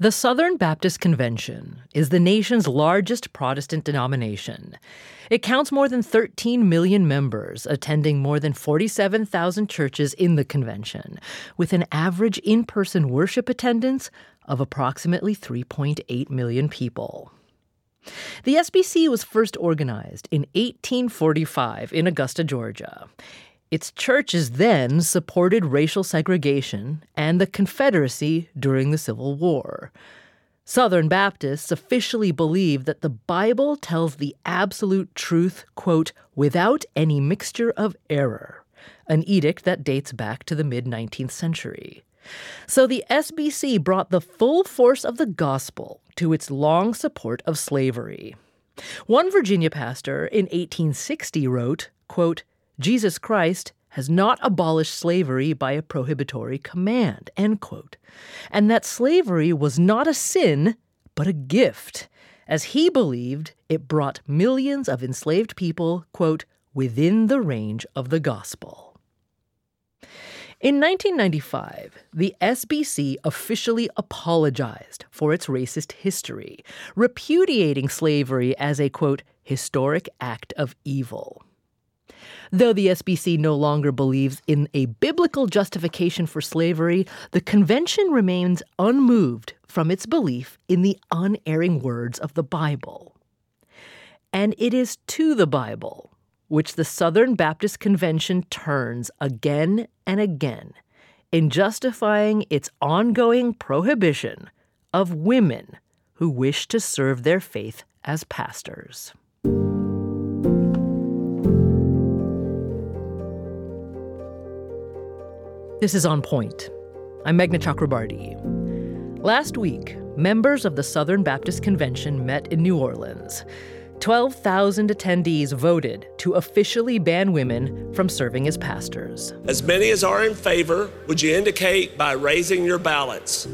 The Southern Baptist Convention is the nation's largest Protestant denomination. It counts more than 13 million members, attending more than 47,000 churches in the convention, with an average in person worship attendance of approximately 3.8 million people. The SBC was first organized in 1845 in Augusta, Georgia. Its churches then supported racial segregation and the Confederacy during the Civil War. Southern Baptists officially believe that the Bible tells the absolute truth, quote, without any mixture of error, an edict that dates back to the mid 19th century. So the SBC brought the full force of the gospel to its long support of slavery. One Virginia pastor in 1860 wrote, quote, Jesus Christ has not abolished slavery by a prohibitory command, end quote. And that slavery was not a sin, but a gift, as he believed it brought millions of enslaved people, quote, within the range of the gospel. In 1995, the SBC officially apologized for its racist history, repudiating slavery as a, quote, historic act of evil. Though the SBC no longer believes in a biblical justification for slavery, the convention remains unmoved from its belief in the unerring words of the Bible. And it is to the Bible which the Southern Baptist Convention turns again and again in justifying its ongoing prohibition of women who wish to serve their faith as pastors. This is On Point. I'm Meghna Chakrabarti. Last week, members of the Southern Baptist Convention met in New Orleans. 12,000 attendees voted to officially ban women from serving as pastors. As many as are in favor, would you indicate by raising your ballots?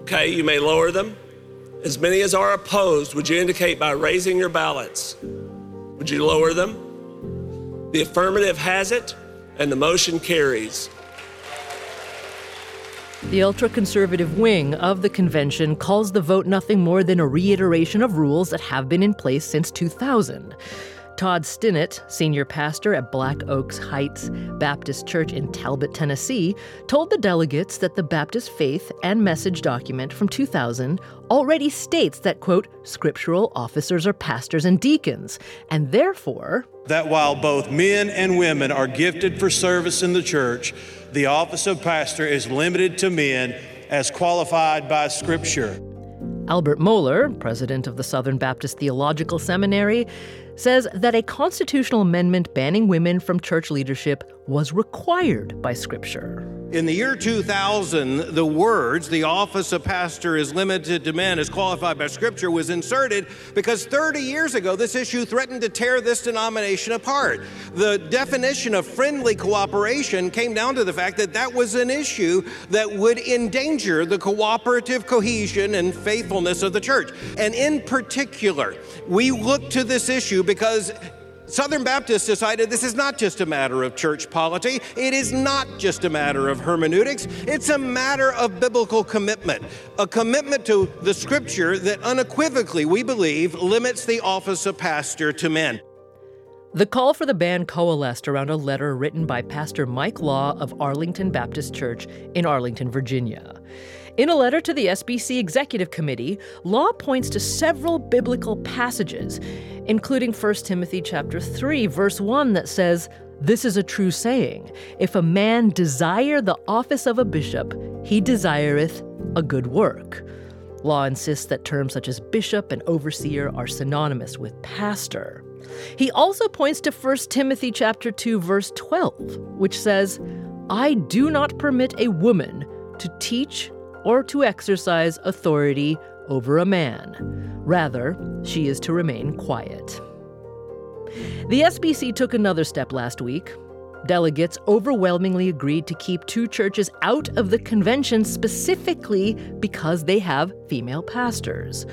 Okay, you may lower them. As many as are opposed, would you indicate by raising your ballots? Would you lower them? The affirmative has it, and the motion carries. The ultra conservative wing of the convention calls the vote nothing more than a reiteration of rules that have been in place since 2000. Todd Stinnett, senior pastor at Black Oaks Heights Baptist Church in Talbott, Tennessee, told the delegates that the Baptist Faith and Message document from 2000 already states that, quote, scriptural officers are pastors and deacons, and therefore, that while both men and women are gifted for service in the church, the office of pastor is limited to men as qualified by Scripture. Albert Mohler, president of the Southern Baptist Theological Seminary, says that a constitutional amendment banning women from church leadership was required by Scripture. In the year 2000, the words, the office of pastor is limited to men as qualified by Scripture, was inserted because 30 years ago, this issue threatened to tear this denomination apart. The definition of friendly cooperation came down to the fact that that was an issue that would endanger the cooperative cohesion and faithfulness of the church. And in particular, we look to this issue because Southern Baptists decided this is not just a matter of church polity. It is not just a matter of hermeneutics. It's a matter of biblical commitment, a commitment to the scripture that unequivocally, we believe, limits the office of pastor to men. The call for the ban coalesced around a letter written by Pastor Mike Law of Arlington Baptist Church in Arlington, Virginia. In a letter to the SBC Executive Committee, Law points to several biblical passages, including 1 Timothy chapter 3 verse 1 that says, "This is a true saying: if a man desire the office of a bishop, he desireth a good work." Law insists that terms such as bishop and overseer are synonymous with pastor. He also points to 1 Timothy chapter 2 verse 12, which says, "I do not permit a woman to teach or to exercise authority over a man. Rather, she is to remain quiet. The SBC took another step last week. Delegates overwhelmingly agreed to keep two churches out of the convention specifically because they have female pastors.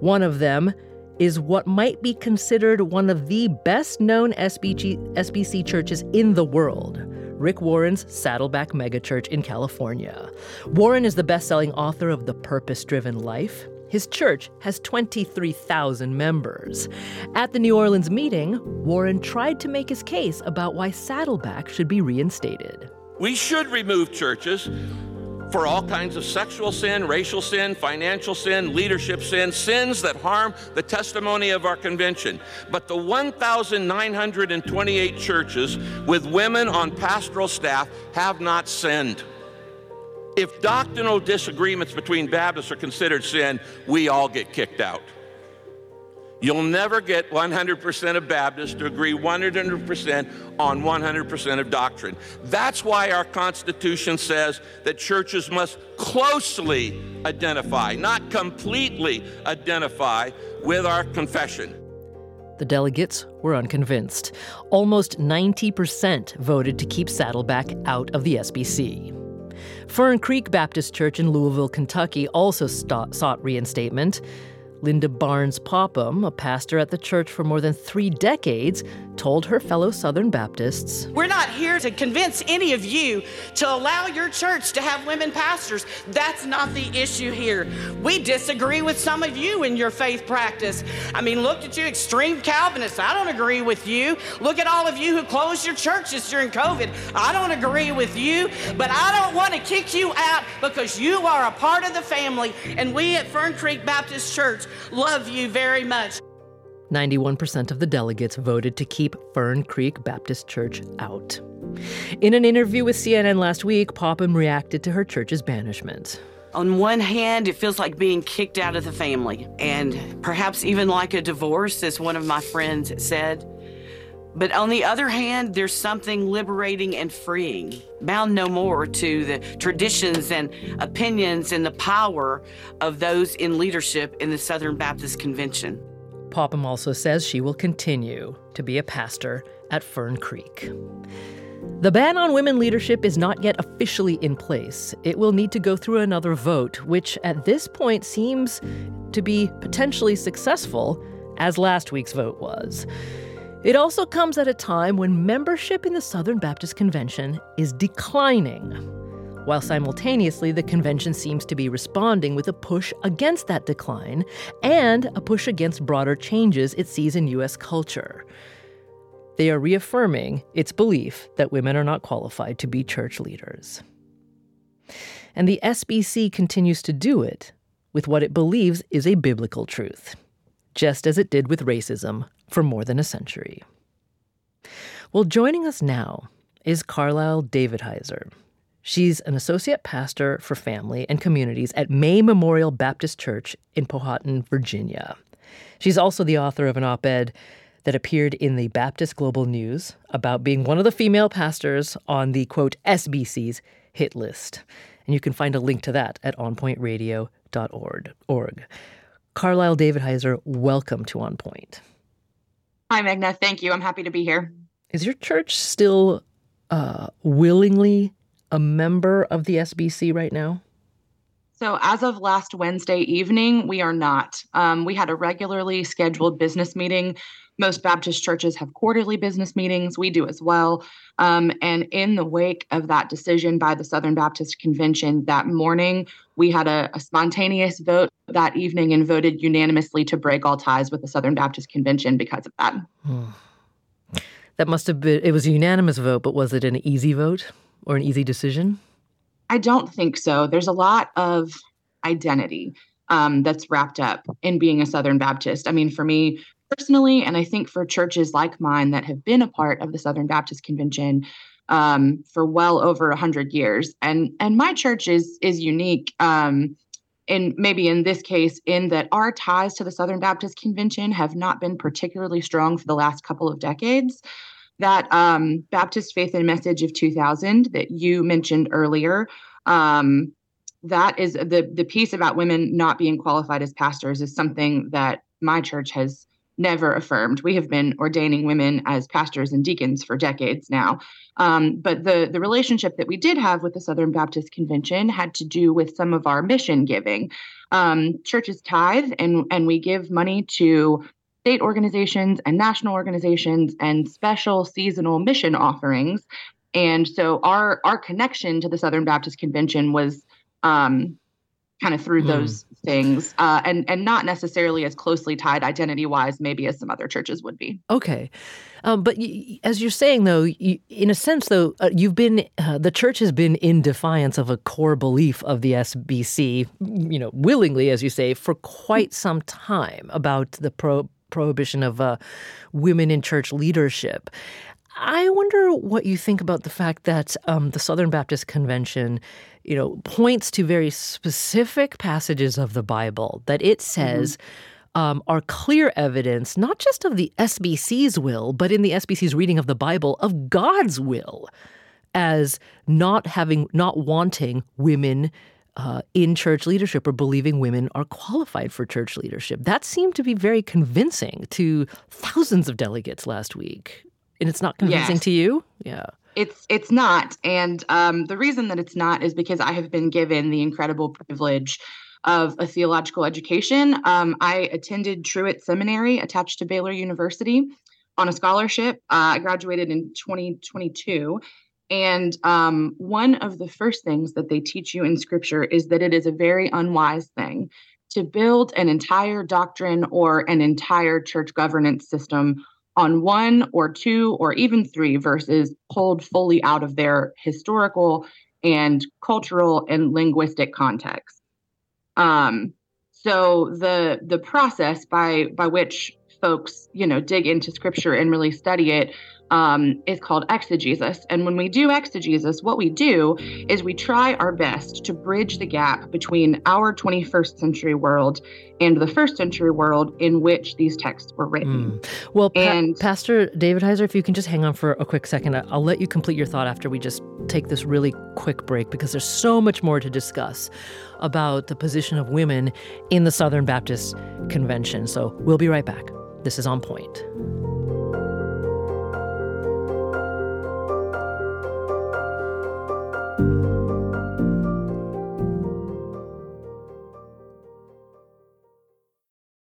One of them is what might be considered one of the best known SBC churches in the world Rick Warren's Saddleback Megachurch in California. Warren is the best selling author of The Purpose Driven Life. His church has 23,000 members. At the New Orleans meeting, Warren tried to make his case about why Saddleback should be reinstated. We should remove churches for all kinds of sexual sin, racial sin, financial sin, leadership sin, sins that harm the testimony of our convention. But the 1,928 churches with women on pastoral staff have not sinned. If doctrinal disagreements between Baptists are considered sin, we all get kicked out. You'll never get 100% of Baptists to agree 100% on 100% of doctrine. That's why our Constitution says that churches must closely identify, not completely identify, with our confession. The delegates were unconvinced. Almost 90% voted to keep Saddleback out of the SBC. Fern Creek Baptist Church in Louisville, Kentucky also st- sought reinstatement. Linda Barnes Popham, a pastor at the church for more than three decades, told her fellow Southern Baptists We're not here to convince any of you to allow your church to have women pastors. That's not the issue here. We disagree with some of you in your faith practice. I mean, look at you, extreme Calvinists. I don't agree with you. Look at all of you who closed your churches during COVID. I don't agree with you, but I don't want to kick you out because you are a part of the family, and we at Fern Creek Baptist Church love you very much. 91% of the delegates voted to keep Fern Creek Baptist Church out. In an interview with CNN last week, Popham reacted to her church's banishment. On one hand, it feels like being kicked out of the family, and perhaps even like a divorce, as one of my friends said. But on the other hand, there's something liberating and freeing, bound no more to the traditions and opinions and the power of those in leadership in the Southern Baptist Convention. Popham also says she will continue to be a pastor at Fern Creek. The ban on women leadership is not yet officially in place. It will need to go through another vote, which at this point seems to be potentially successful, as last week's vote was. It also comes at a time when membership in the Southern Baptist Convention is declining, while simultaneously the convention seems to be responding with a push against that decline and a push against broader changes it sees in U.S. culture. They are reaffirming its belief that women are not qualified to be church leaders. And the SBC continues to do it with what it believes is a biblical truth, just as it did with racism for more than a century. Well, joining us now is Carlisle Davidhizar. She's an associate pastor for family and communities at May Memorial Baptist Church in Powhatan, Virginia. She's also the author of an op ed that appeared in the Baptist Global News about being one of the female pastors on the quote SBC's hit list. And you can find a link to that at onpointradio.org. Carlisle Davidhizar, welcome to On Point. Hi, Meghna. Thank you. I'm happy to be here. Is your church still uh, willingly a member of the SBC right now? So, as of last Wednesday evening, we are not. Um, we had a regularly scheduled business meeting. Most Baptist churches have quarterly business meetings. We do as well. Um, and in the wake of that decision by the Southern Baptist Convention that morning, we had a, a spontaneous vote that evening and voted unanimously to break all ties with the Southern Baptist Convention because of that. Hmm. That must have been, it was a unanimous vote, but was it an easy vote or an easy decision? I don't think so. There's a lot of identity um, that's wrapped up in being a Southern Baptist. I mean, for me personally, and I think for churches like mine that have been a part of the Southern Baptist Convention um, for well over a hundred years, and and my church is is unique. Um, in maybe in this case, in that our ties to the Southern Baptist Convention have not been particularly strong for the last couple of decades that um, Baptist Faith and Message of 2000 that you mentioned earlier. Um, that is the the piece about women not being qualified as pastors is something that my church has never affirmed. We have been ordaining women as pastors and deacons for decades now. Um, but the the relationship that we did have with the Southern Baptist Convention had to do with some of our mission giving. Um, churches tithe and and we give money to state organizations and national organizations and special seasonal mission offerings. And so our our connection to the Southern Baptist Convention was um, kind of through mm. those things, uh, and and not necessarily as closely tied identity wise, maybe as some other churches would be. Okay, um, but y- as you're saying though, in a sense though, uh, you've been uh, the church has been in defiance of a core belief of the SBC, you know, willingly, as you say, for quite some time about the pro- prohibition of uh, women in church leadership. I wonder what you think about the fact that um, the Southern Baptist Convention, you know, points to very specific passages of the Bible that it says mm-hmm. um, are clear evidence, not just of the SBC's will, but in the SBC's reading of the Bible, of God's will, as not having, not wanting women uh, in church leadership or believing women are qualified for church leadership. That seemed to be very convincing to thousands of delegates last week and it's not convincing yes. to you yeah it's it's not. And um, the reason that it's not is because i have been given the incredible privilege of a theological education. Um, i attended truett seminary attached to baylor university on a scholarship. Uh, i graduated in 2022 and um, one of the first things that they teach you in scripture is that it is a very unwise thing to build an entire doctrine or an entire church governance system on one or two or even three verses pulled fully out of their historical and cultural and linguistic context. Um, so the the process by by which folks you know dig into scripture and really study it um, is called exegesis. And when we do exegesis, what we do is we try our best to bridge the gap between our 21st century world and the first century world in which these texts were written. Mm. Well, and, Pastor Davidhizar, if you can just hang on for a quick second, I'll let you complete your thought after we just take this really quick break because there's so much more to discuss about the position of women in the Southern Baptist Convention. So we'll be right back. This is On Point.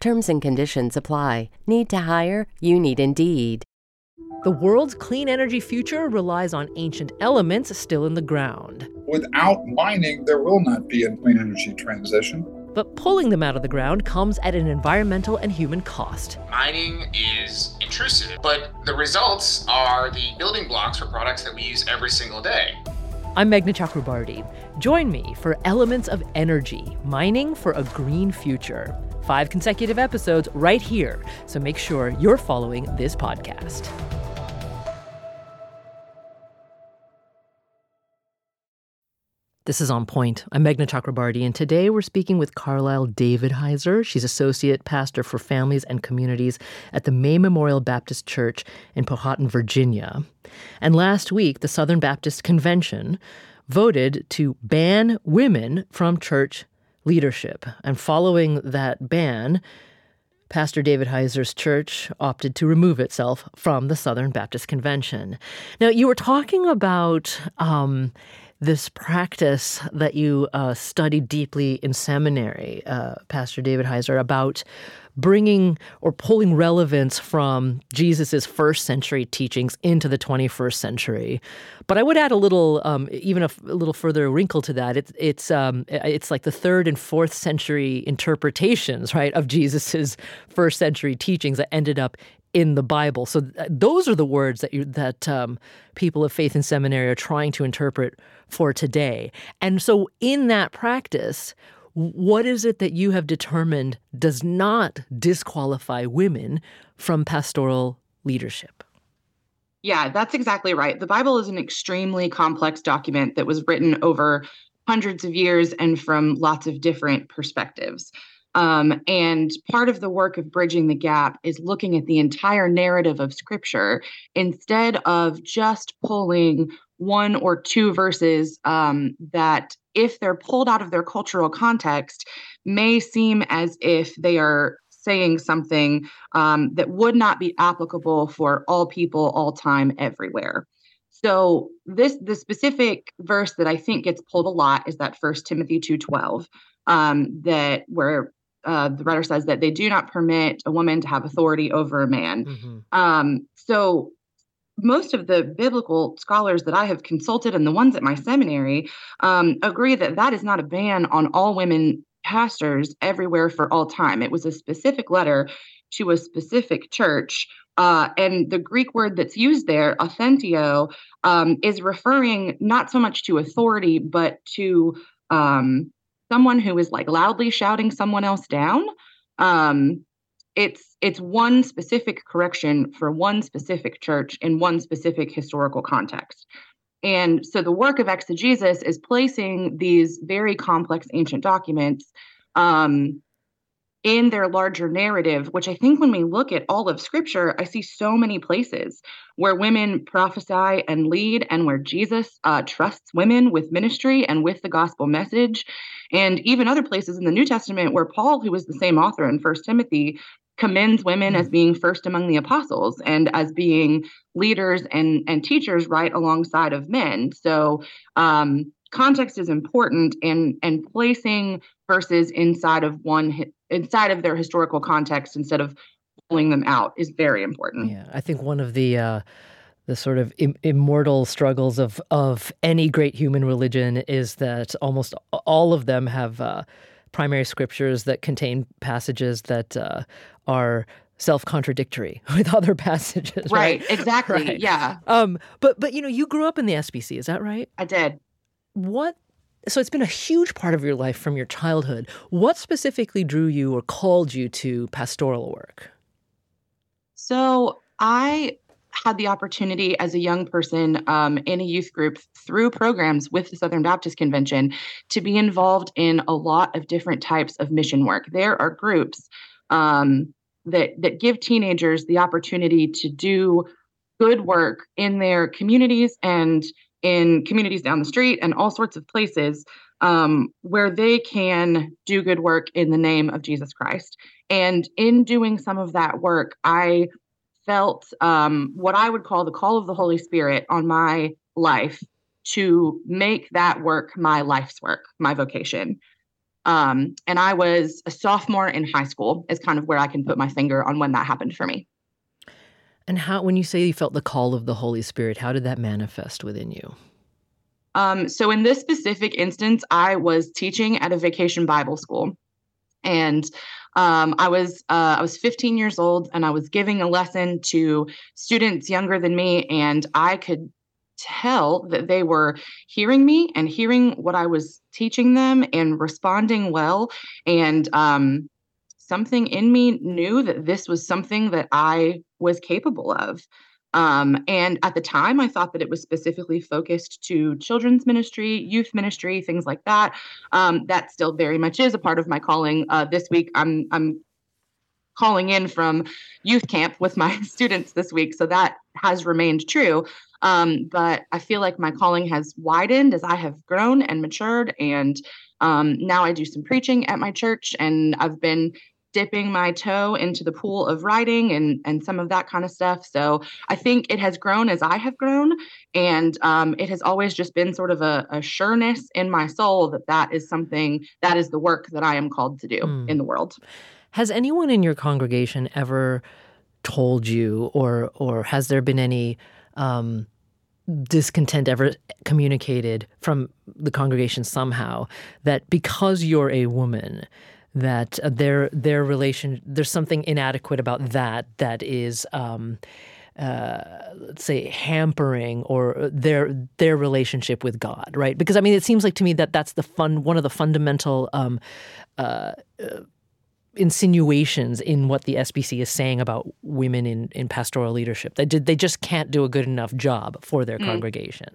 Terms and conditions apply. Need to hire? You need Indeed. The world's clean energy future relies on ancient elements still in the ground. Without mining, there will not be a clean energy transition. But pulling them out of the ground comes at an environmental and human cost. Mining is intrusive, but the results are the building blocks for products that we use every single day. I'm Meghna Chakrabarti. Join me for Elements of Energy Mining for a Green Future. Five consecutive episodes right here, so make sure you're following this podcast. This is On Point. I'm Meghna Chakrabarti, and today we're speaking with Carlisle Davidhizar. She's Associate Pastor for Families and Communities at the May Memorial Baptist Church in Powhatan, Virginia. And last week, the Southern Baptist Convention voted to ban women from church leadership. And following that ban, Pastor Davidhizar's church opted to remove itself from the Southern Baptist Convention. Now, you were talking about um, this practice that you uh, studied deeply in seminary, uh, Pastor Davidhizar, about bringing or pulling relevance from Jesus's first century teachings into the 21st century. But I would add a little, um, even a, a, little further wrinkle to that. It, it's um, it's like the third and fourth century interpretations, right, of Jesus's first century teachings that ended up in the Bible. So th- those are the words that you, that um, people of faith in seminary are trying to interpret for today. And so in that practice, what is it that you have determined does not disqualify women from pastoral leadership? Yeah, that's exactly right. The Bible is an extremely complex document that was written over hundreds of years and from lots of different perspectives. Um, and part of the work of bridging the gap is looking at the entire narrative of Scripture instead of just pulling one or two verses um, that, if they're pulled out of their cultural context, may seem as if they are saying something um, that would not be applicable for all people, all time, everywhere. So this the specific verse that I think gets pulled a lot is that First Timothy two twelve, um, that where uh, the writer says that they do not permit a woman to have authority over a man. Mm-hmm. Um, so most of the biblical scholars that I have consulted and the ones at my seminary um, agree that that is not a ban on all women pastors everywhere for all time. It was a specific letter to a specific church. Uh, and the Greek word that's used there, authenteo, um, is referring not so much to authority, but to um, someone who is like loudly shouting someone else down. Um, it's it's one specific correction for one specific church in one specific historical context. And so the work of exegesis is placing these very complex ancient documents um, in their larger narrative, which I think when we look at all of scripture, I see so many places where women prophesy and lead, and where Jesus uh, trusts women with ministry and with the gospel message. And even other places in the New Testament where Paul, who was the same author in First Timothy, commends women as mm-hmm. being first among the apostles and as being leaders and and teachers right alongside of men so um, context is important and and placing verses inside of one inside of their historical context instead of pulling them out is very important yeah i think one of the uh the sort of Im- immortal struggles of of any great human religion is that almost all of them have uh, primary scriptures that contain passages that uh, are self-contradictory with other passages right, right? exactly right. yeah um but but you know you grew up in the sbc is that right i did what so it's been a huge part of your life from your childhood what specifically drew you or called you to pastoral work so i had the opportunity as a young person um, in a youth group through programs with the Southern Baptist Convention to be involved in a lot of different types of mission work. There are groups um, that that give teenagers the opportunity to do good work in their communities and in communities down the street and all sorts of places um, where they can do good work in the name of Jesus Christ. And in doing some of that work, I felt um, what I would call the call of the Holy Spirit on my life to make that work my life's work, my vocation. Um, and I was a sophomore in high school, is kind of where I can put my finger on when that happened for me. And how, when you say you felt the call of the Holy Spirit, how did that manifest within you? Um, so, in this specific instance, I was teaching at a vacation Bible school, and um, I was uh, I was 15 years old, and I was giving a lesson to students younger than me, and I could tell that they were hearing me and hearing what I was teaching them and responding well. And um, something in me knew that this was something that I was capable of. Um, and at the time, I thought that it was specifically focused to children's ministry, youth ministry, things like that. Um, that still very much is a part of my calling. Uh, this week, I'm I'm calling in from youth camp with my students this week, so that has remained true. Um, but I feel like my calling has widened as I have grown and matured, and um, now I do some preaching at my church, and I've been dipping my toe into the pool of writing and and some of that kind of stuff. So I think it has grown as I have grown, and um, it has always just been sort of a, a, sureness in my soul that that is something that is the work that I am called to do mm. in the world. Has anyone in your congregation ever told you, or or has there been any? Um, discontent ever communicated from the congregation somehow that because you're a woman that uh, their their relation there's something inadequate about that that is um, uh, let's say hampering or their their relationship with God, right? Because I mean, it seems like to me that that's the fun one of the fundamental um, uh, uh insinuations in what the SBC is saying about women in, in pastoral leadership. They did they just can't do a good enough job for their mm. congregation.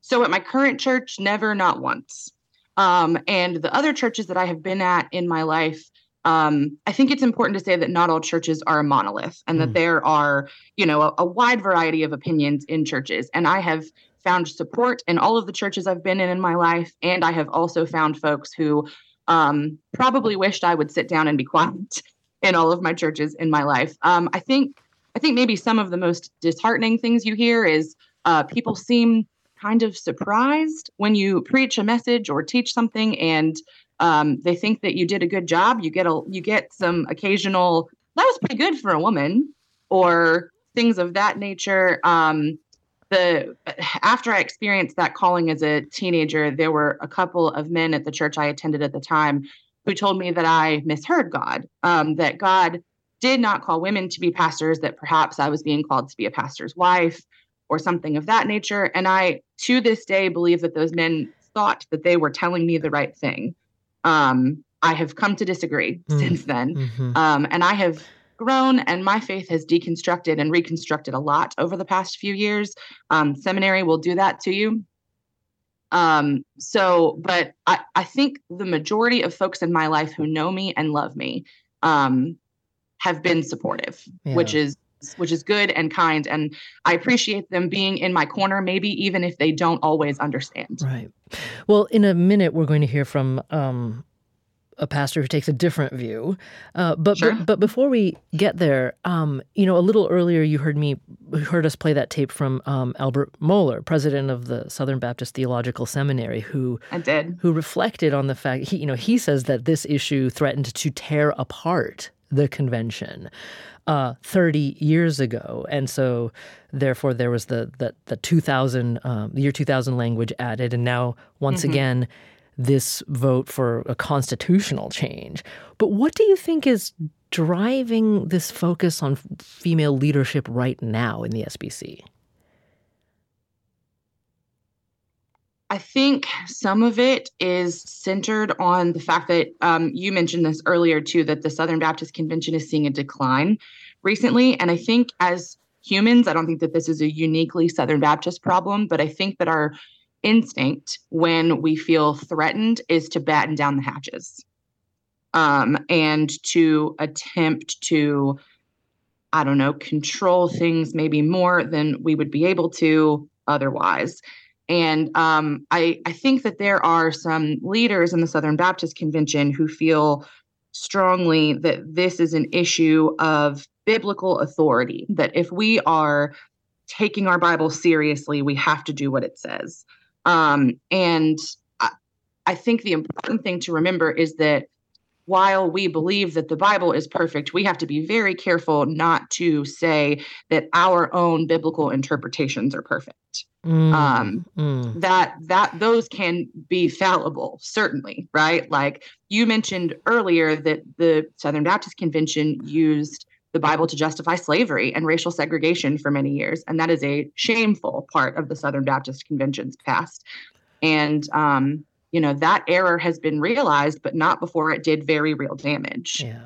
So at my current church, never, not once. Um, and the other churches that I have been at in my life, um, I think it's important to say that not all churches are a monolith and that mm. there are, you know, a, a, wide variety of opinions in churches. And I have found support in all of the churches I've been in in my life. And I have also found folks who um, probably wished I would sit down and be quiet in all of my churches in my life. Um, I think I think maybe some of the most disheartening things you hear is uh, people seem kind of surprised when you preach a message or teach something and um, they think that you did a good job. You get a you get some occasional that was pretty good for a woman or things of that nature. Um, the after I experienced that calling as a teenager, there were a couple of men at the church I attended at the time who told me that I misheard God, um, that God did not call women to be pastors, that perhaps I was being called to be a pastor's wife or something of that nature. And I, to this day, believe that those men thought that they were telling me the right thing. Um, I have come to disagree mm. since then. Mm-hmm. Um, and I have grown and my faith has deconstructed and reconstructed a lot over the past few years. Um, seminary will do that to you. Um, so, but I, I think the majority of folks in my life who know me and love me um, have been supportive, yeah. which is which is good and kind and i appreciate them being in my corner maybe even if they don't always understand right well in a minute we're going to hear from um, a pastor who takes a different view. Uh, but, sure. but, but before we get there, um, you know, a little earlier you heard me heard us play that tape from um, Albert Mohler, president of the Southern Baptist Theological Seminary, who I did who reflected on the fact he you know he says that this issue threatened to tear apart the convention. Uh, 30 years ago, and so therefore there was the the, the 2000 um, year 2000 language added, and now once mm-hmm. again this vote for a constitutional change. But what do you think is driving this focus on female leadership right now in the SBC? I think some of it is centered on the fact that um, you mentioned this earlier too, that the Southern Baptist Convention is seeing a decline recently. And I think as humans, I don't think that this is a uniquely Southern Baptist problem, but I think that our instinct when we feel threatened is to batten down the hatches um, and to attempt to, I don't know, control things maybe more than we would be able to otherwise. And um, I, I think that there are some leaders in the Southern Baptist Convention who feel strongly that this is an issue of biblical authority, that if we are taking our Bible seriously, we have to do what it says. Um, and I, I think the important thing to remember is that while we believe that the Bible is perfect, we have to be very careful not to say that our own biblical interpretations are perfect. Mm, um, mm. That that those can be fallible, certainly, right? Like you mentioned earlier, that the Southern Baptist Convention used the Bible to justify slavery and racial segregation for many years. And that is a shameful part of the Southern Baptist Convention's past. And, um, you know, that error has been realized, but not before it did very real damage. Yeah.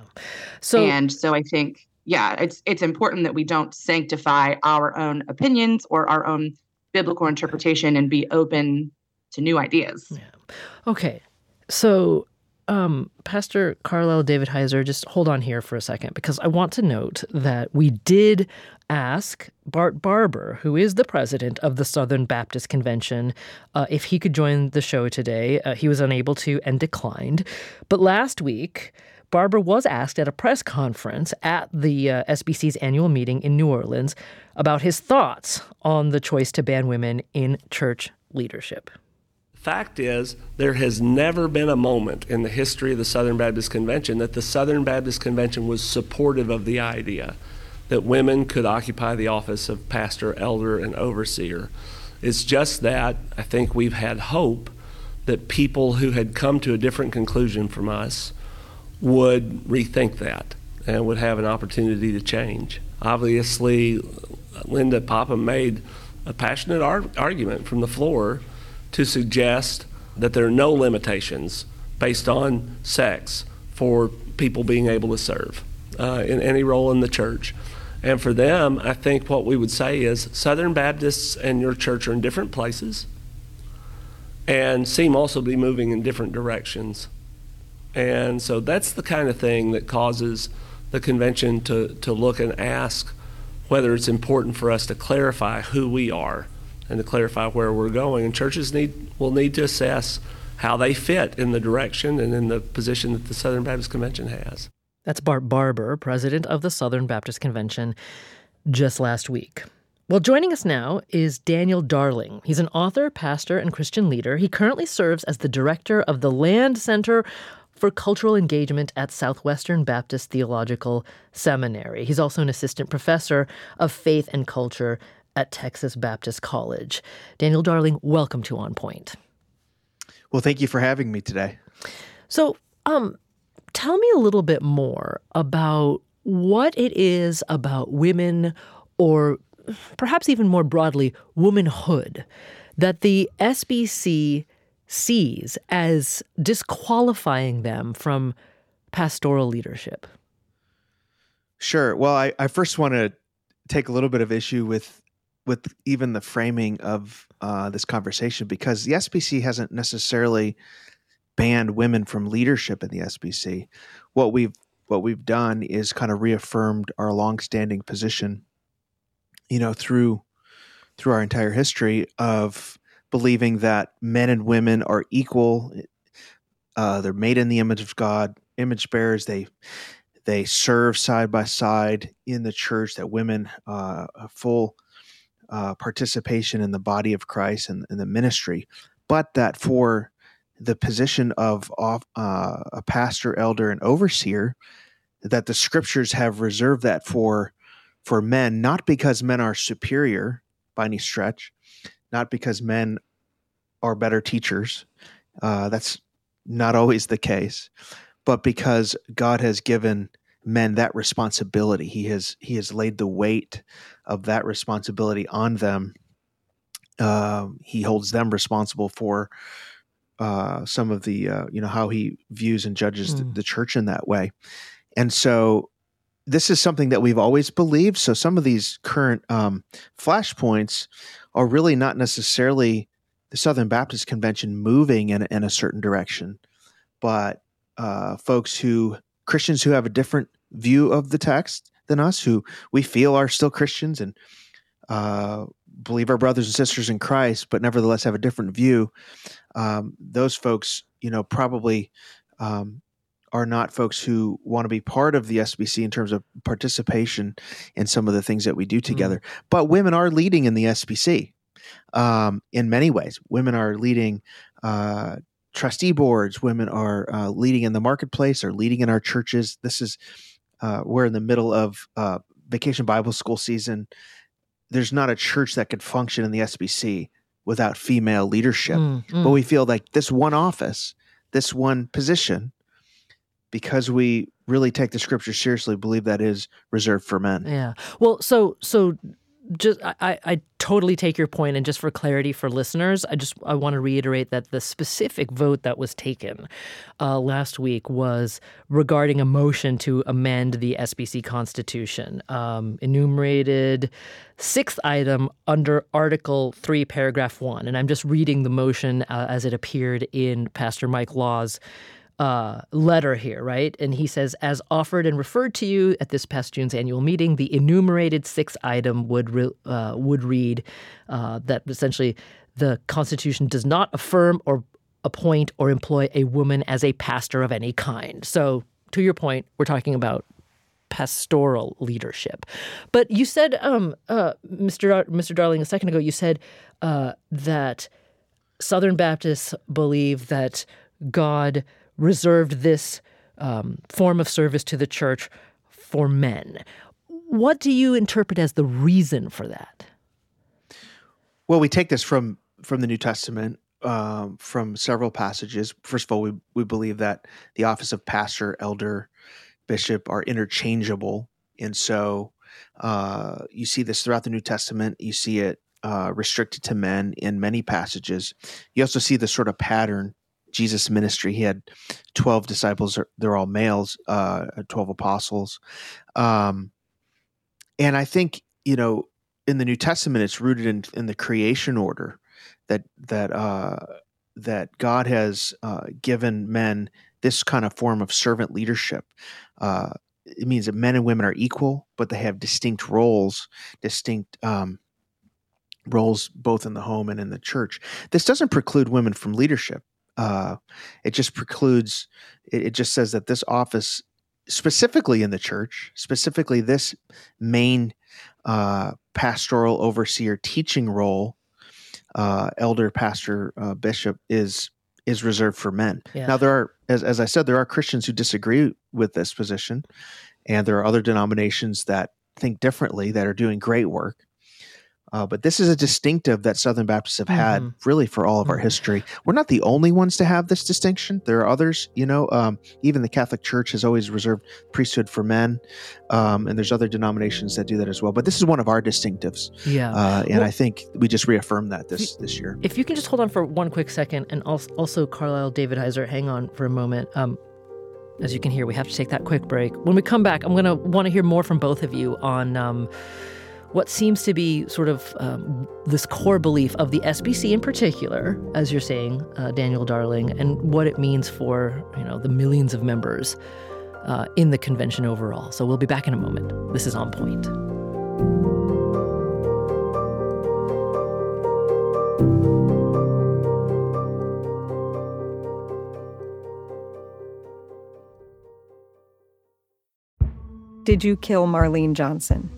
So, and so I think, yeah, it's it's important that we don't sanctify our own opinions or our own biblical interpretation and be open to new ideas. Yeah. Okay. So um, Pastor Carlisle Davidhizar, just hold on here for a second because I want to note that we did ask Bart Barber, who is the president of the Southern Baptist Convention, uh, if he could join the show today. Uh, he was unable to and declined. But last week, Barber was asked at a press conference at the uh, SBC's annual meeting in New Orleans about his thoughts on the choice to ban women in church leadership. Fact is, there has never been a moment in the history of the Southern Baptist Convention that the Southern Baptist Convention was supportive of the idea that women could occupy the office of pastor, elder, and overseer. It's just that I think we've had hope that people who had come to a different conclusion from us would rethink that and would have an opportunity to change. Obviously, Linda Popham made a passionate ar- argument from the floor to suggest that there are no limitations based on sex for people being able to serve uh, in any role in the church. And for them, I think what we would say is Southern Baptists and your church are in different places and seem also to be moving in different directions. And so that's the kind of thing that causes the convention to, to look and ask whether it's important for us to clarify who we are and to clarify where we're going. And churches need will need to assess how they fit in the direction and in the position that the Southern Baptist Convention has. That's Bart Barber, president of the Southern Baptist Convention, just last week. Well, joining us now is Daniel Darling. He's an author, pastor, and Christian leader. He currently serves as the director of the Land Center for Cultural Engagement at Southwestern Baptist Theological Seminary. He's also an assistant professor of faith and culture at Texas Baptist College. Daniel Darling, welcome to On Point. Well, thank you for having me today. So, um, tell me a little bit more about what it is about women, or perhaps even more broadly, womanhood, that the SBC sees as disqualifying them from pastoral leadership? Sure. Well, I, I first want to take a little bit of issue with with even the framing of uh, this conversation because the SBC hasn't necessarily banned women from leadership in the SBC. What we've what we've done is kind of reaffirmed our longstanding position, you know, through through our entire history of believing that men and women are equal. Uh, they're made in the image of God, image bearers. They they serve side by side in the church. That women uh, full uh, participation in the body of Christ and, and, the ministry, but that for the position of uh, a pastor, elder, and overseer, that the scriptures have reserved that for for men, not because men are superior by any stretch, not because men are better teachers. Uh, that's not always the case, but because God has given men that responsibility. He has he has laid the weight of that responsibility on them. Uh, he holds them responsible for uh, some of the uh, you know how he views and judges mm. the, the church in that way, and so this is something that we've always believed. So some of these current um, flashpoints are really not necessarily the Southern Baptist Convention moving in, in a certain direction, but uh, folks who Christians who have a different view of the text than us, who we feel are still Christians and uh, believe our brothers and sisters in Christ, but nevertheless have a different view. Um, those folks, you know, probably um, are not folks who want to be part of the SBC in terms of participation in some of the things that we do together. Mm. But women are leading in the SBC um, in many ways. Women are leading uh, trustee boards. Women are uh, leading in the marketplace or leading in our churches. This is uh, we're in the middle of uh, vacation Bible school season. There's not a church that could function in the SBC without female leadership. Mm, mm. But we feel like this one office, this one position, because we really take the scripture seriously, believe that is reserved for men. Yeah. Well, so so just I, I totally take your point and just for clarity for listeners i just i want to reiterate that the specific vote that was taken uh, last week was regarding a motion to amend the sbc constitution um, enumerated sixth item under article 3 paragraph 1 and i'm just reading the motion uh, as it appeared in pastor mike law's uh, letter here, right? And he says, as offered and referred to you at this past June's annual meeting, the enumerated sixth item would re- uh, would read uh, that essentially the Constitution does not affirm or appoint or employ a woman as a pastor of any kind. So, to your point, we're talking about pastoral leadership. But you said, um, uh, Mr. Dar- Mr. Darling, a second ago, you said uh, that Southern Baptists believe that God reserved this um, form of service to the church for men. What do you interpret as the reason for that? Well, we take this from from the New Testament, um, from several passages. First of all, we we believe that the office of pastor, elder, bishop are interchangeable, and so uh, you see this throughout the New Testament. You see it uh, restricted to men in many passages. You also see this sort of pattern Jesus' ministry. He had 12 disciples, they're all males, uh, 12 apostles. Um, and I think, you know, in the New Testament, it's rooted in, in the creation order that, that, uh, that God has uh, given men this kind of form of servant leadership. Uh, it means that men and women are equal, but they have distinct roles, distinct um, roles both in the home and in the church. This doesn't preclude women from leadership. Uh, it just precludes. It, it just says that this office, specifically in the church, specifically this main uh, pastoral overseer teaching role, uh, elder, pastor, uh, bishop, is is reserved for men. Yeah. Now there are, as, as I said, there are Christians who disagree with this position, and there are other denominations that think differently that are doing great work. Uh, but this is a distinctive that Southern Baptists have had Mhm. really for all of our Mhm. history. We're not the only ones to have this distinction. There are others, you know, um, even the Catholic Church has always reserved priesthood for men. Um, and there's other denominations that do that as well. But this is one of our distinctives. Yeah. Uh, and Well- I think we just reaffirmed that this, this year. If you can just hold on for one quick second, and also, also Carlisle, Davidhizar, hang on for a moment. Um, as you can hear, we have to take that quick break. When we come back, I'm going to want to hear more from both of you on um, what seems to be sort of um, this core belief of the SBC in particular, as you're saying, uh, Daniel Darling, and what it means for you know the millions of members uh, in the convention overall. So we'll be back in a moment. This is on point. Did you kill Marlene Johnson?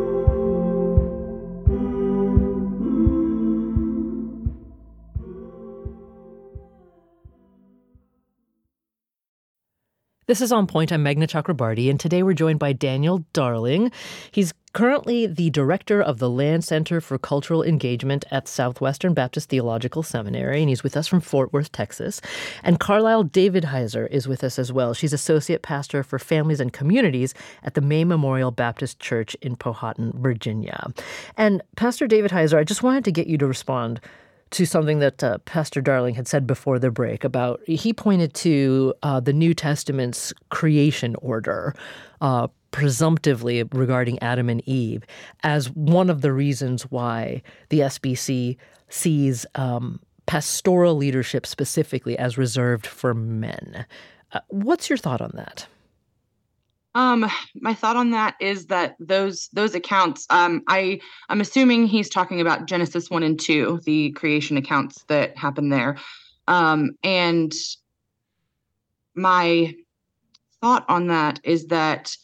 This is On Point. I'm Meghna Chakrabarti, and today we're joined by Daniel Darling. He's currently the director of the Land Center for Cultural Engagement at Southwestern Baptist Theological Seminary, and he's with us from Fort Worth, Texas. And Carlisle Davidhizar is with us as well. She's associate pastor for families and communities at the May Memorial Baptist Church in Powhatan, Virginia. And Pastor Davidhizar, I just wanted to get you to respond to something that uh, Pastor Darling had said before the break about he pointed to uh, the New Testament's creation order, uh, presumptively regarding Adam and Eve, as one of the reasons why the SBC sees um, pastoral leadership specifically as reserved for men. Uh, what's your thought on that? Um, my thought on that is that those those accounts, um, I I'm assuming he's talking about Genesis one and two, the creation accounts that happen there. Um, and my thought on that is that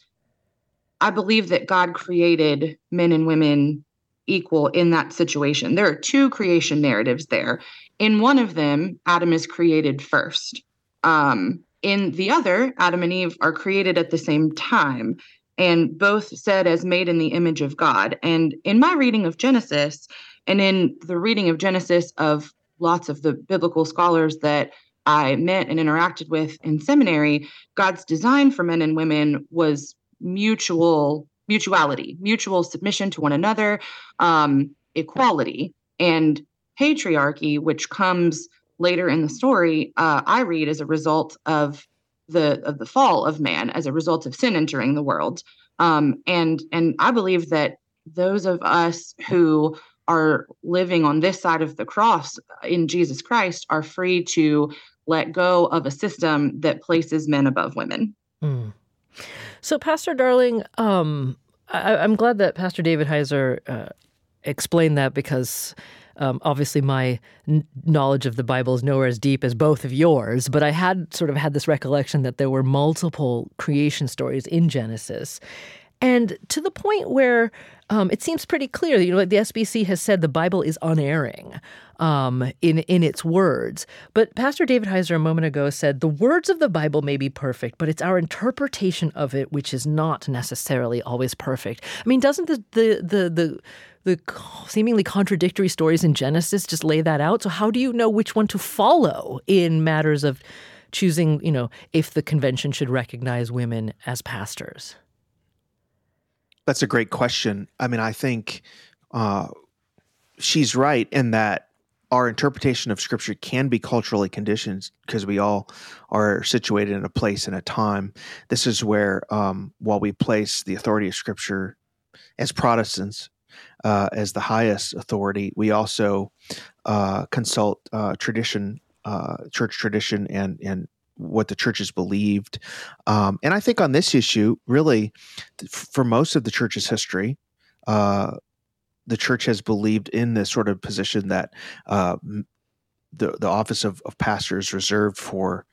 I believe that God created men and women equal in that situation. There are two creation narratives there. In one of them, Adam is created first. Um, in the other, Adam and Eve are created at the same time and both said as made in the image of God. And in my reading of Genesis, and in the reading of Genesis of lots of the biblical scholars that I met and interacted with in seminary, God's design for men and women was mutual mutuality, mutual submission to one another, um, equality, and patriarchy, which comes later in the story, uh, I read as a result of the of the fall of man, as a result of sin entering the world. Um, and and I believe that those of us who are living on this side of the cross in Jesus Christ are free to let go of a system that places men above women. Mm. So, Pastor Darling, um, I, I'm glad that Pastor Davidhizar uh, explained that because um, obviously my n- knowledge of the Bible is nowhere as deep as both of yours, but I had sort of had this recollection that there were multiple creation stories in Genesis. And to the point where um, it seems pretty clear. That you know, the SBC has said the Bible is unerring um, in in its words. But Pastor Davidhizar a moment ago said the words of the Bible may be perfect, but it's our interpretation of it which is not necessarily always perfect. I mean, doesn't the the the the the seemingly contradictory stories in Genesis just lay that out. So how do you know which one to follow in matters of choosing, you know, if the convention should recognize women as pastors? That's a great question. I mean, I think uh, she's right in that our interpretation of scripture can be culturally conditioned because we all are situated in a place and a time. This is where, um, while we place the authority of scripture as Protestants uh, as the highest authority, we also uh, consult uh, tradition, uh, church tradition, and and what the churches believed. Um, and I think on this issue, really, for most of the church's history, uh, the church has believed in this sort of position that the the office of, of pastor is reserved for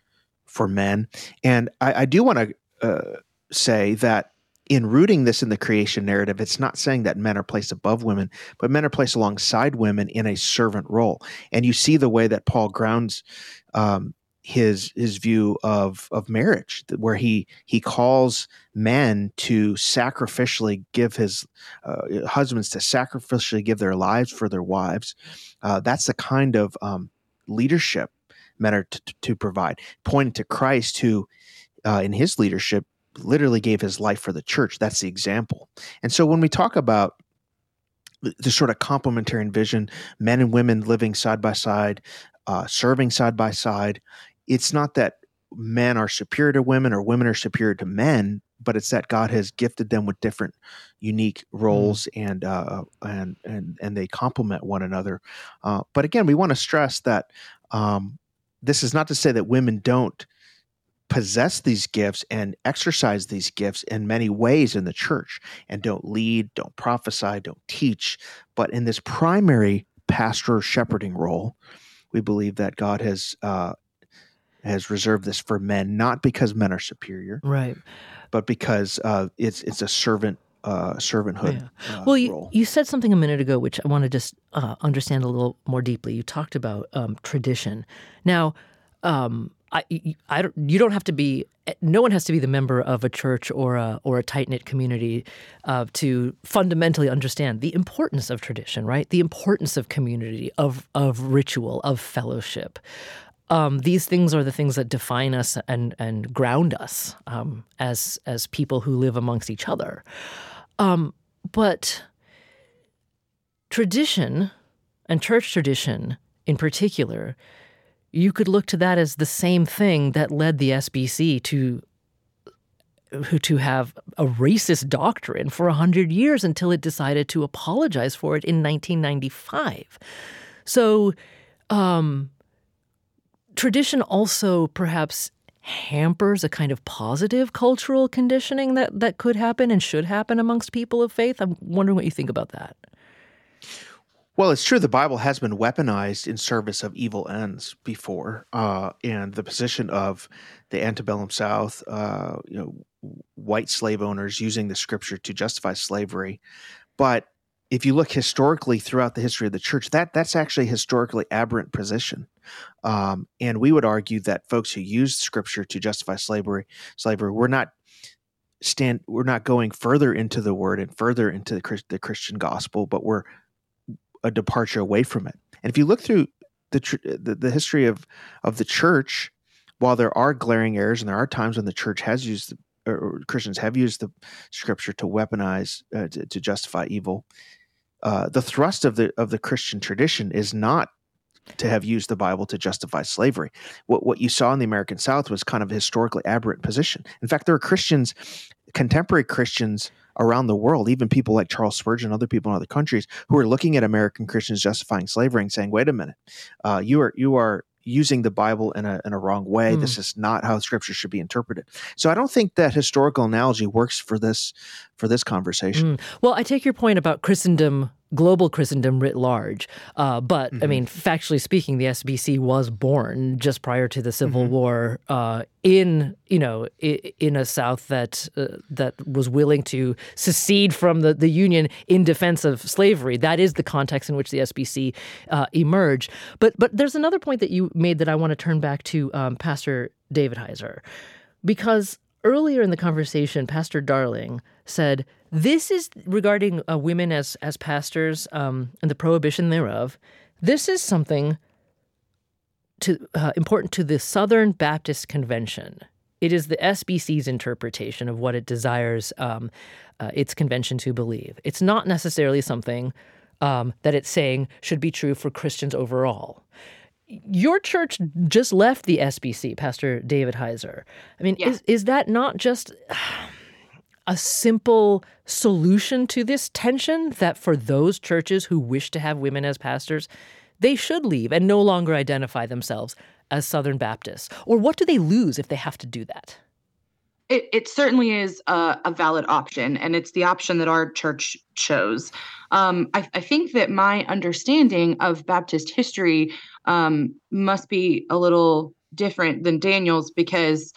for men. And I, I do want to uh, say that in rooting this in the creation narrative, it's not saying that men are placed above women, but men are placed alongside women in a servant role. And you see the way that Paul grounds um, his his view of of marriage, where he he calls men to sacrificially give his uh, husbands to sacrificially give their lives for their wives. Uh, that's the kind of um, leadership men are to, to provide, pointing to Christ, who uh, in his leadership literally gave his life for the church. That's the example. And so when we talk about the sort of complementary vision, men and women living side by side, uh, serving side by side, it's not that men are superior to women or women are superior to men, but it's that God has gifted them with different, unique roles, mm. and uh, and and and they complement one another. Uh, but again, we want to stress that um, this is not to say that women don't possess these gifts and exercise these gifts in many ways in the church and don't lead, don't prophesy, don't teach. But in this primary pastor shepherding role, we believe that God has uh, has reserved this for men, not because men are superior, right, but because uh, it's it's a servant uh, servanthood. Yeah. Uh, well, you, you said something a minute ago, which I want to just uh, understand a little more deeply. You talked about um, tradition. Now, um, I, I don't, you don't have to be. No one has to be the member of a church or a or a tight knit community uh, to fundamentally understand the importance of tradition, right? The importance of community, of of ritual, of fellowship um, these things are the things that define us and and ground us um, as as people who live amongst each other. Um, but tradition and church tradition in particular, you could look to that as the same thing that led the SBC to to have a racist doctrine for 100 years until it decided to apologize for it in 1995. So um, tradition also perhaps hampers a kind of positive cultural conditioning that, that could happen and should happen amongst people of faith. I'm wondering what you think about that. Well, it's true the Bible has been weaponized in service of evil ends before, uh, and the position of the antebellum South, uh, you know, white slave owners using the Scripture to justify slavery, but if you look historically throughout the history of the church, that that's actually a historically aberrant position. Um, and we would argue that folks who used scripture to justify slavery, slavery, we're not stand, we're not going further into the word and further into the, the Christian gospel, but we're a departure away from it. And if you look through the, the, the history of of the church, while there are glaring errors and there are times when the church has used or Christians have used the scripture to weaponize uh, to, to, justify evil. Uh, the thrust of the of the Christian tradition is not to have used the Bible to justify slavery. What what you saw in the American South was kind of a historically aberrant position. In fact, there are Christians, contemporary Christians around the world, even people like Charles Spurgeon, other people in other countries, who are looking at American Christians justifying slavery and saying, "Wait a minute, uh, you are you are using the Bible in a in a wrong way. Mm. This is not how Scripture should be interpreted. So I don't think that historical analogy works for this for this conversation. Mm. Well, I take your point about Christendom global Christendom writ large. Uh, but Mm-hmm. I mean, factually speaking, the SBC was born just prior to the Civil Mm-hmm. War uh, in you know in a South that uh, that was willing to secede from the the Union in defense of slavery. That is the context in which the SBC uh, emerged. But but there's another point that you made that I want to turn back to um, Pastor Davidhizar, because earlier in the conversation, Pastor Darling said this is regarding uh, women as as pastors um, and the prohibition thereof. This is something to uh, important to the Southern Baptist Convention. It is the SBC's interpretation of what it desires um, uh, its convention to believe. It's not necessarily something um, that it's saying should be true for Christians overall. Your church just left the SBC, Pastor Davidhizar. I mean, is, is that not just a simple solution to this tension that for those churches who wish to have women as pastors, they should leave and no longer identify themselves as Southern Baptists? Or what do they lose if they have to do that? It, it certainly is a, a valid option, and it's the option that our church chose. Um, I, I think that my understanding of Baptist history um, must be a little different than Daniel's because,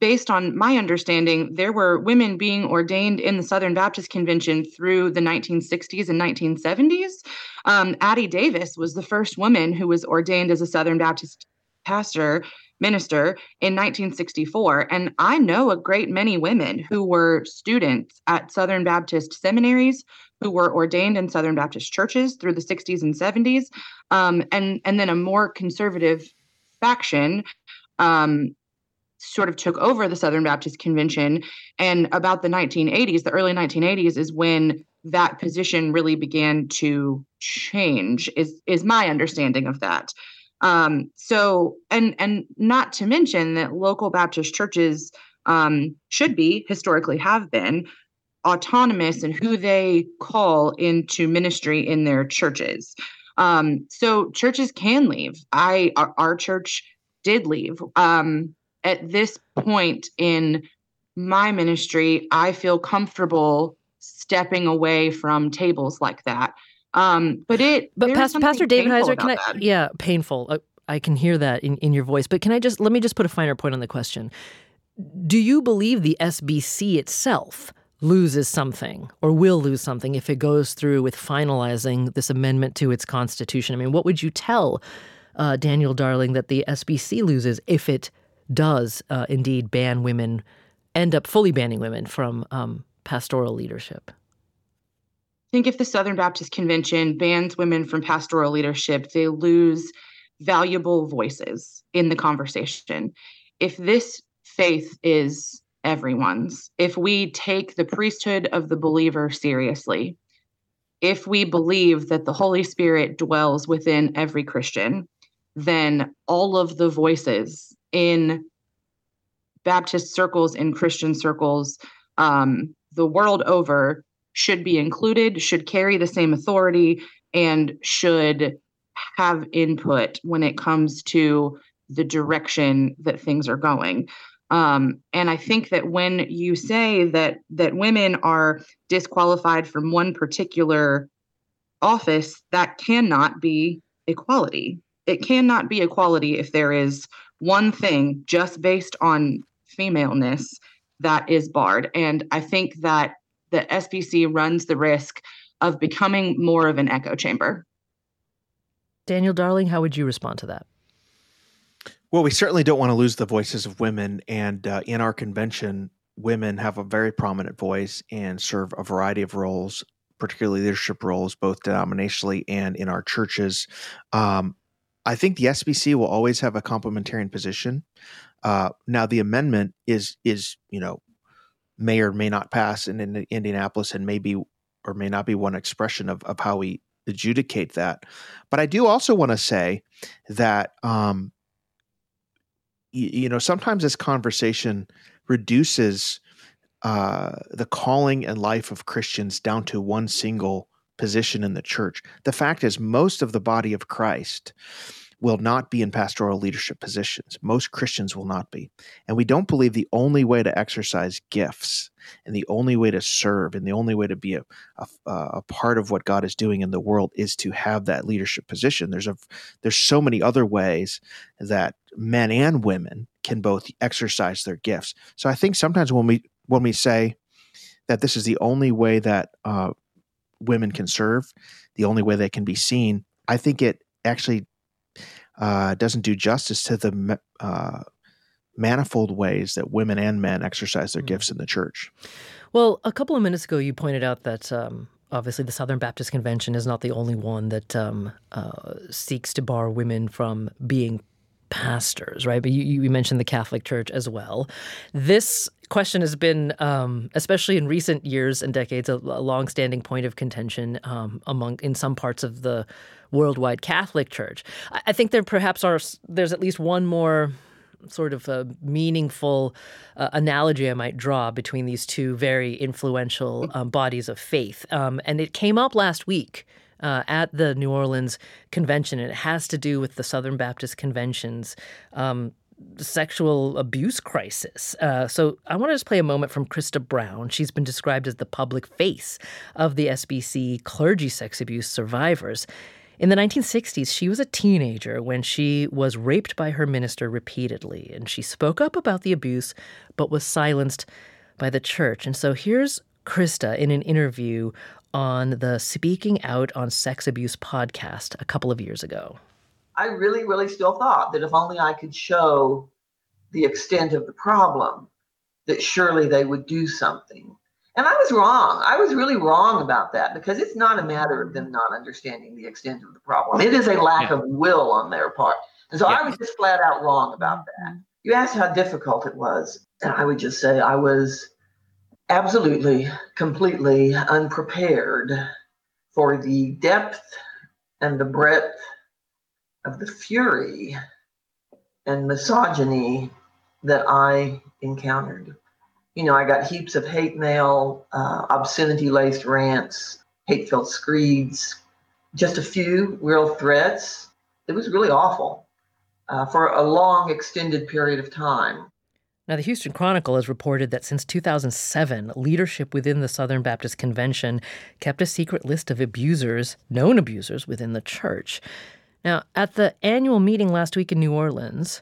based on my understanding, there were women being ordained in the Southern Baptist Convention through the 1960s and 1970s. Um, Addie Davis was the first woman who was ordained as a Southern Baptist pastor minister in 1964 and i know a great many women who were students at southern baptist seminaries who were ordained in southern baptist churches through the 60s and 70s um, and and then a more conservative faction um, sort of took over the southern baptist convention and about the 1980s the early 1980s is when that position really began to change is is my understanding of that um, so, and and not to mention that local Baptist churches um, should be historically have been autonomous in who they call into ministry in their churches. Um, so churches can leave. I our, our church did leave. Um, at this point in my ministry, I feel comfortable stepping away from tables like that. Um, but it, but Pastor, Pastor Davidhizar, can I? that. Yeah, painful. Uh, I can hear that in, in your voice. But can I just let me just put a finer point on the question? Do you believe the SBC itself loses something or will lose something if it goes through with finalizing this amendment to its constitution? I mean, what would you tell uh, Daniel Darling that the SBC loses if it does uh, indeed ban women, end up fully banning women from um, pastoral leadership? I think if the Southern Baptist Convention bans women from pastoral leadership, they lose valuable voices in the conversation. If this faith is everyone's, if we take the priesthood of the believer seriously, if we believe that the Holy Spirit dwells within every Christian, then all of the voices in Baptist circles, in Christian circles, um, the world over should be included, should carry the same authority, and should have input when it comes to the direction that things are going. Um, and I think that when you say that that women are disqualified from one particular office, that cannot be equality. It cannot be equality if there is one thing just based on femaleness that is barred. And I think that the SBC runs the risk of becoming more of an echo chamber. Daniel Darling, how would you respond to that? Well, we certainly don't want to lose the voices of women. And uh, in our convention, women have a very prominent voice and serve a variety of roles, particularly leadership roles, both denominationally and in our churches. Um, I think the SBC will always have a complementarian position. Uh, now, the amendment is is you know may or may not pass in, in Indianapolis, and may be or may not be one expression of of how we adjudicate that. But I do also want to say that um, you, you know sometimes this conversation reduces uh, the calling and life of Christians down to one single position in the church. The fact is, most of the body of Christ will not be in pastoral leadership positions. Most Christians will not be. And we don't believe the only way to exercise gifts and the only way to serve and the only way to be a, a, a, part of what God is doing in the world is to have that leadership position. There's a there's so many other ways that men and women can both exercise their gifts. So I think sometimes when we when we say that this is the only way that uh, women can serve, the only way they can be seen, I think it actually uh, doesn't do justice to the uh, manifold ways that women and men exercise their mm. gifts in the church. Well, a couple of minutes ago, you pointed out that um, obviously the Southern Baptist Convention is not the only one that um, uh, seeks to bar women from being pastors, right? But you, you, mentioned the Catholic Church as well. This question has been, um, especially in recent years and decades, a, a longstanding point of contention um, among in some parts of the worldwide Catholic Church. I, I think there perhaps are there's at least one more sort of a meaningful uh, analogy I might draw between these two very influential um, bodies of faith. Um, and it came up last week. Uh, at the New Orleans convention, and it has to do with the Southern Baptist Convention's um, sexual abuse crisis. Uh, so I want to just play a moment from Christa Brown. She's been described as the public face of the SBC clergy sex abuse survivors. In the 1960s, she was a teenager when she was raped by her minister repeatedly, and she spoke up about the abuse but was silenced by the church. And so here's Christa in an interview on the Speaking Out on Sex Abuse podcast a couple of years ago. I really, really still thought that if only I could show the extent of the problem, that surely they would do something. And I was wrong. I was really wrong about that because it's not a matter of them not understanding the extent of the problem. It is a lack yeah. of will on their part. And so yeah. I was just flat out wrong about that. Mm-hmm. You asked how difficult it was. And I would just say I was absolutely, completely unprepared for the depth and the breadth of the fury and misogyny that I encountered you know, I got heaps of hate mail, uh, obscenity laced rants, hate filled screeds, just a few real threats. It was really awful uh, for a long, extended period of time. Now, the Houston Chronicle has reported that since 2007, leadership within the Southern Baptist Convention kept a secret list of abusers, known abusers, within the church. Now, at the annual meeting last week in New Orleans,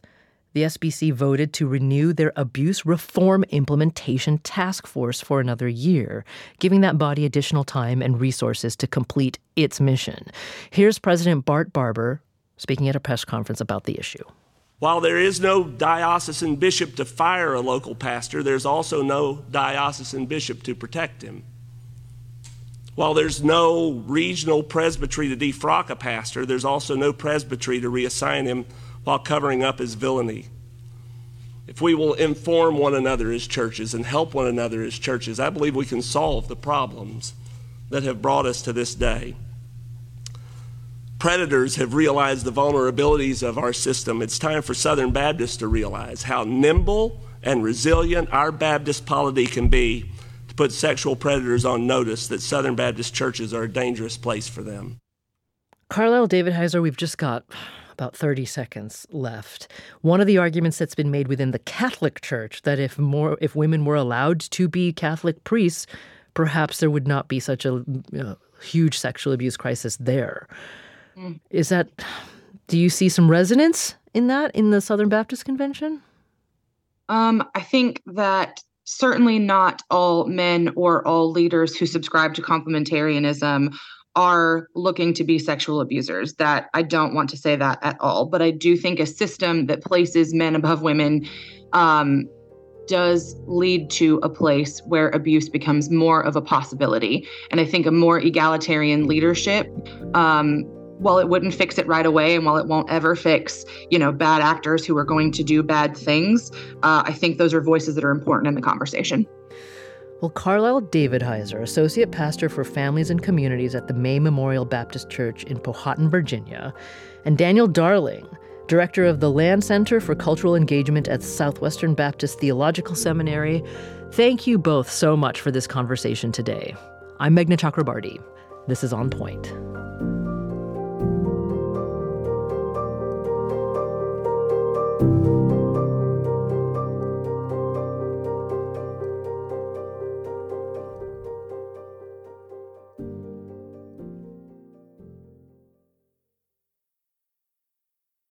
the SBC voted to renew their Abuse Reform Implementation Task Force for another year, giving that body additional time and resources to complete its mission. Here's President Bart Barber speaking at a press conference about the issue. While there is no diocesan bishop to fire a local pastor, there's also no diocesan bishop to protect him. While there's no regional presbytery to defrock a pastor, there's also no presbytery to reassign him while covering up his villainy. If we will inform one another as churches and help one another as churches, I believe we can solve the problems that have brought us to this day. Predators have realized the vulnerabilities of our system. It's time for Southern Baptists to realize how nimble and resilient our Baptist polity can be to put sexual predators on notice that Southern Baptist churches are a dangerous place for them. Carlisle Davidhizar, we've just got about 30 seconds left. One of the arguments that's been made within the Catholic Church that if more if women were allowed to be Catholic priests, perhaps there would not be such a you know, huge sexual abuse crisis there. Mm. Is that do you see some resonance in that in the Southern Baptist Convention? Um, I think that certainly not all men or all leaders who subscribe to complementarianism are looking to be sexual abusers. That I don't want to say that at all, but I do think a system that places men above women um, does lead to a place where abuse becomes more of a possibility. And I think a more egalitarian leadership. Um, while it wouldn't fix it right away and while it won't ever fix you know bad actors who are going to do bad things uh, i think those are voices that are important in the conversation well, Carlisle Davidhizar, Associate Pastor for Families and Communities at the May Memorial Baptist Church in Powhatan, Virginia, and Daniel Darling, Director of the Land Center for Cultural Engagement at Southwestern Baptist Theological Seminary, thank you both so much for this conversation today. I'm Meghna Chakrabarti. This is On Point.